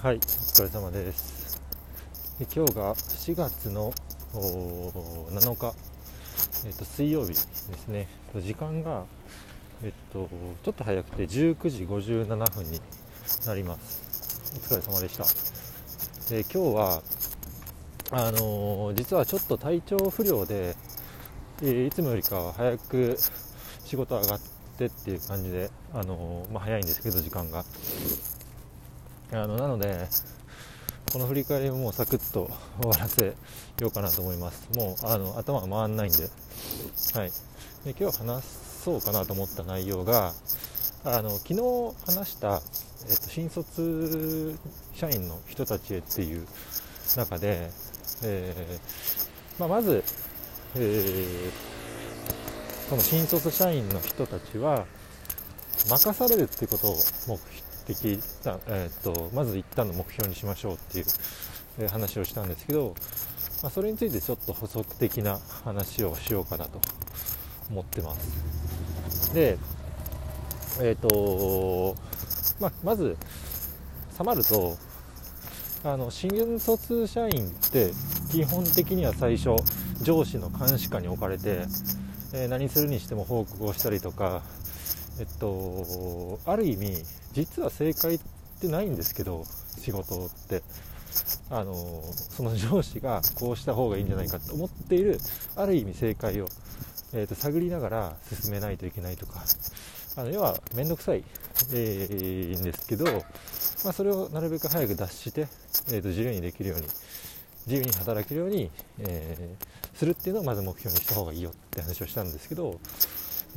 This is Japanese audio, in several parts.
はい、お疲れ様です。で今日が4月の7日、えっと水曜日ですね。時間がえっとちょっと早くて19時57分になります。お疲れ様でした。で今日はあのー実はちょっと体調不良で、えーいつもよりかは早く仕事上がってっていう感じで、あのーまあ、早いんですけど時間が。あのなので、この振り返りももうサクッと終わらせようかなと思います。もうあの頭が回らないんで、はい、で今日話そうかなと思った内容が、あの昨日話した、えっと、新卒社員の人たちへっていう中で、えーまあ、まず、えーその新卒社員の人たちは任されるっていうことを目的、えー、とまず一旦の目標にしましょうっていう、話をしたんですけど、まあ、それについてちょっと補足的な話をしようかなと思ってます。でえっ、とまあ、まずさまるとあの新卒社員って基本的には最初上司の監視下に置かれて、えー何するにしても報告をしたりとか、えっと、ある意味実は正解ってないんですけど仕事って。あのその上司がこうした方がいいんじゃないかと思っているある意味正解を、えーと探りながら進めないといけないとか。あの要は面倒くさい、えーんですけど、まあ、それをなるべく早く脱して、えーと自由にできるように自由に働けるように、えーするっていうのをまず目標にした方がいいよって話をしたんですけど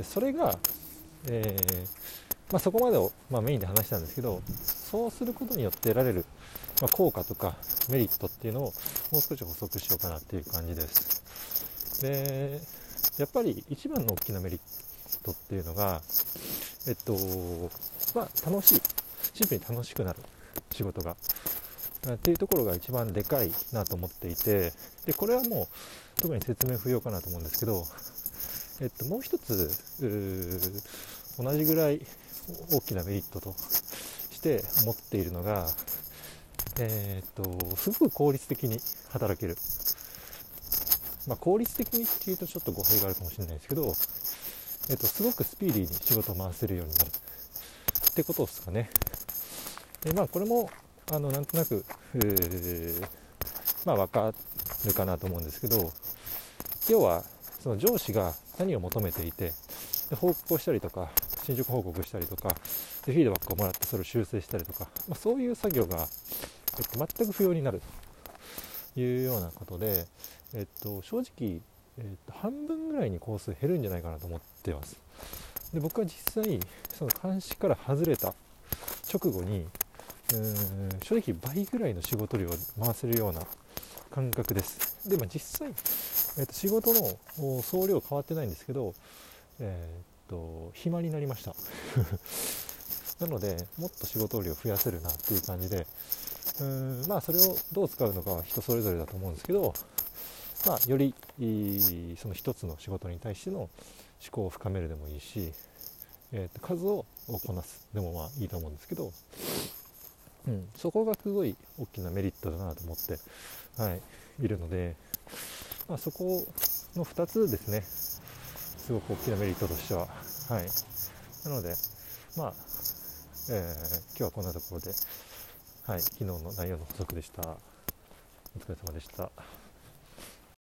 それが、えーまあ、そこまでを、まあ、メインで話したんですけどそうすることによって得られる、まあ、効果とかメリットっていうのをもう少し補足しようかなっていう感じです。でやっぱり一番の大きなメリットっていうのがえっとまあ楽しいシンプルに楽しくなる仕事がっていうところが一番でかいなと思っていてでこれはもう特に説明不要かなと思うんですけど、えっと、もう一つう同じぐらい大きなメリットとして思っているのが、えっとすごく効率的に働ける、まあ、効率的にっていうとちょっと語弊があるかもしれないですけど、えっと、すごくスピーディーに仕事を回せるようになるってことですかね。でまあこれもあのなんとなく、うーまあ、分かるかなと思うんですけど要はその上司が何を求めていてで報告をしたりとか進捗報告したりとかでフィードバックをもらってそれを修正したりとか、まあ、そういう作業が、えっと、全く不要になるというようなことで、えっと、正直、えっと、半分ぐらいに工数減るんじゃないかなと思ってます。で僕は実際その監視から外れた直後に正直倍ぐらいの仕事量を回せるような感覚です。でも実際、えーと仕事の総量変わってないんですけど、えー、と暇になりました。なのでもっと仕事量増やせるなっていう感じでうーんまあそれをどう使うのかは人それぞれだと思うんですけどまあ、よりその一つの仕事に対しての思考を深めるでもいいし、えーと数をこなすでもまあいいと思うんですけど、うん、そこがすごい大きなメリットだなと思って、はい、いるので、まあ、そこの2つですね。すごく大きなメリットとしては、はい、なので、まあえー今日はこんなところで、はい、昨日の内容の補足でした。お疲れ様でした。